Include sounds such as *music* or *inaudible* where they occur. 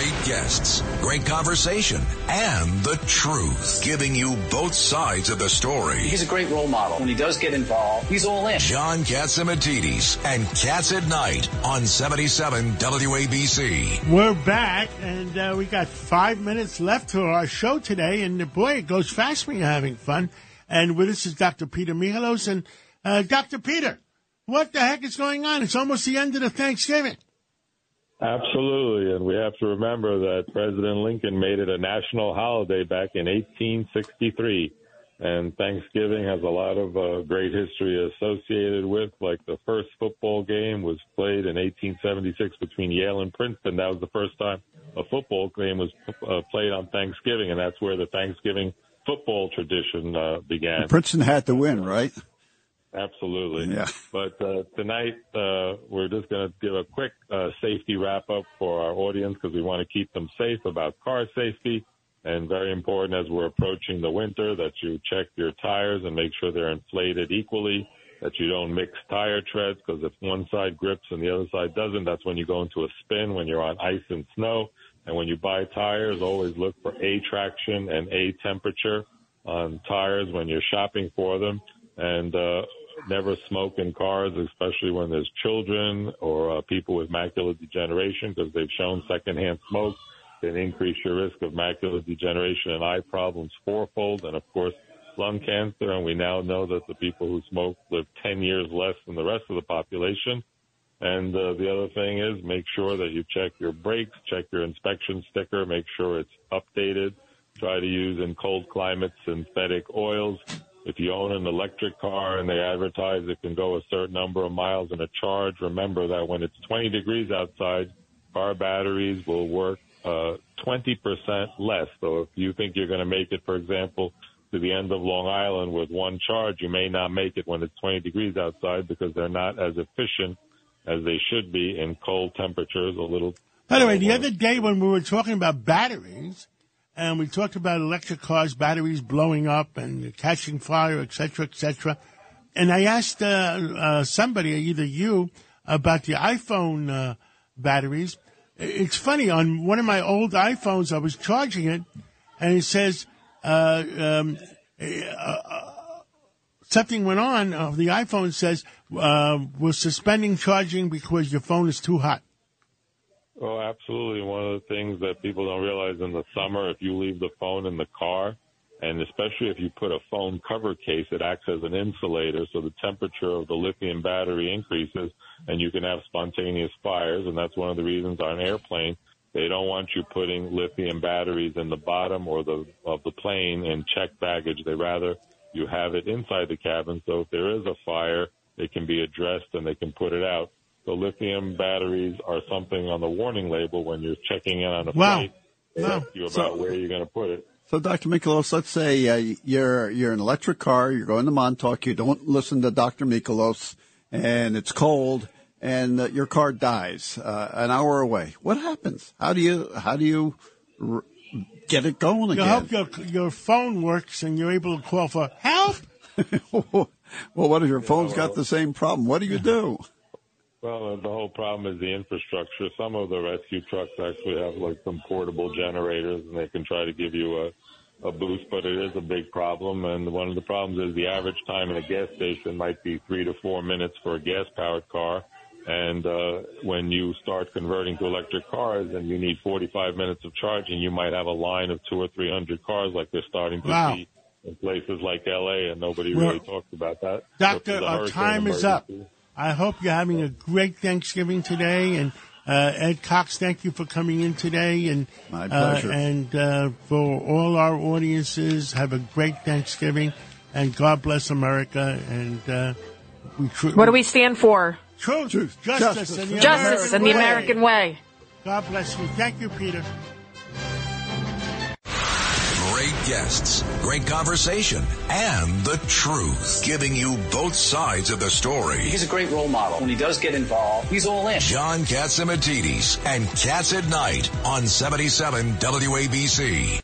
Great guests, great conversation, and the truth. Giving you both sides of the story. He's a great role model. When he does get involved, he's all in. John Catsimatidis and Cats at Night on 77 WABC. We're back, and uh, we got five minutes left to our show today. And boy, it goes fast when you're having fun. And with us is Dr. Peter Michalos. And uh, Dr. Peter, what the heck is going on? It's almost the end of the Thanksgiving. Absolutely, and we have to remember that President Lincoln made it a national holiday back in 1863. And Thanksgiving has a lot of uh, great history associated with, like the first football game was played in 1876 between Yale and Princeton. That was the first time a football game was uh, played on Thanksgiving, and that's where the Thanksgiving football tradition uh, began. Princeton had to win, right? Absolutely. Yeah. But uh, tonight, uh, we're just going to give a quick uh, safety wrap up for our audience because we want to keep them safe about car safety. And very important as we're approaching the winter that you check your tires and make sure they're inflated equally, that you don't mix tire treads because if one side grips and the other side doesn't, that's when you go into a spin when you're on ice and snow. And when you buy tires, always look for A traction and A temperature on tires when you're shopping for them. And uh, never smoke in cars, especially when there's children or uh, people with macular degeneration, because they've shown secondhand smoke can increase your risk of macular degeneration and eye problems fourfold. And of course, lung cancer. And we now know that the people who smoke live 10 years less than the rest of the population. And uh, the other thing is make sure that you check your brakes, check your inspection sticker, make sure it's updated. Try to use in cold climates synthetic oils. If you own an electric car and they advertise it can go a certain number of miles in a charge, remember that when it's 20 degrees outside, car batteries will work uh, 20% less. So if you think you're going to make it, for example, to the end of Long Island with one charge, you may not make it when it's 20 degrees outside because they're not as efficient as they should be in cold temperatures. A little. By the way, the other day when we were talking about batteries, and we talked about electric cars, batteries blowing up and catching fire, etc., cetera, et cetera. And I asked uh, uh, somebody, either you, about the iPhone uh, batteries. It's funny, on one of my old iPhones, I was charging it, and it says uh, um, uh, something went on. Uh, the iPhone says, we're suspending charging because your phone is too hot. Oh, absolutely. One of the things that people don't realize in the summer, if you leave the phone in the car, and especially if you put a phone cover case, it acts as an insulator, so the temperature of the lithium battery increases, and you can have spontaneous fires. And that's one of the reasons on an airplane they don't want you putting lithium batteries in the bottom or the of the plane in checked baggage. They rather you have it inside the cabin, so if there is a fire, it can be addressed and they can put it out. So lithium batteries are something on the warning label when you're checking in on a Wow. flight. They Wow. ask you about So- where you're going to put it. So, Dr. Michalos, let's say uh, you're you're in an electric car, you're going to Montauk, you don't listen to Dr. Michalos, and it's cold, and uh, your car dies uh, an hour away. What happens? How do you how do you r- get it going You again? hope your, your phone works and you're able to call for help. *laughs* well, what if your phone's got the same problem? What do you do? Well, the whole problem is the infrastructure. Some of the rescue trucks actually have like some portable generators, and they can try to give you a, a boost, but it is a big problem. And one of the problems is the average time in a gas station might be three to four minutes for a gas-powered car. And uh, when you start converting to electric cars and you need 45 minutes of charging, you might have a line of two or three hundred cars, like they're starting to Wow. see in places like L.A. And nobody Well, really talks about that. Doctor, If there's a our time is up. Emergency- I hope you're having a great Thanksgiving today. And uh, Ed Cox, thank you for coming in today. And My uh, and uh, for all our audiences, have a great Thanksgiving. And God bless America. And uh, we tr- What do we stand for? Truth, Truth, justice, justice, and the Justice American and the way. American way. God bless you. Thank you, Peter. Guests, great conversation, and the truth. Giving you both sides of the story. He's a great role model. When he does get involved, he's all in. John Catsimatidis and Cats at Night on 77 WABC.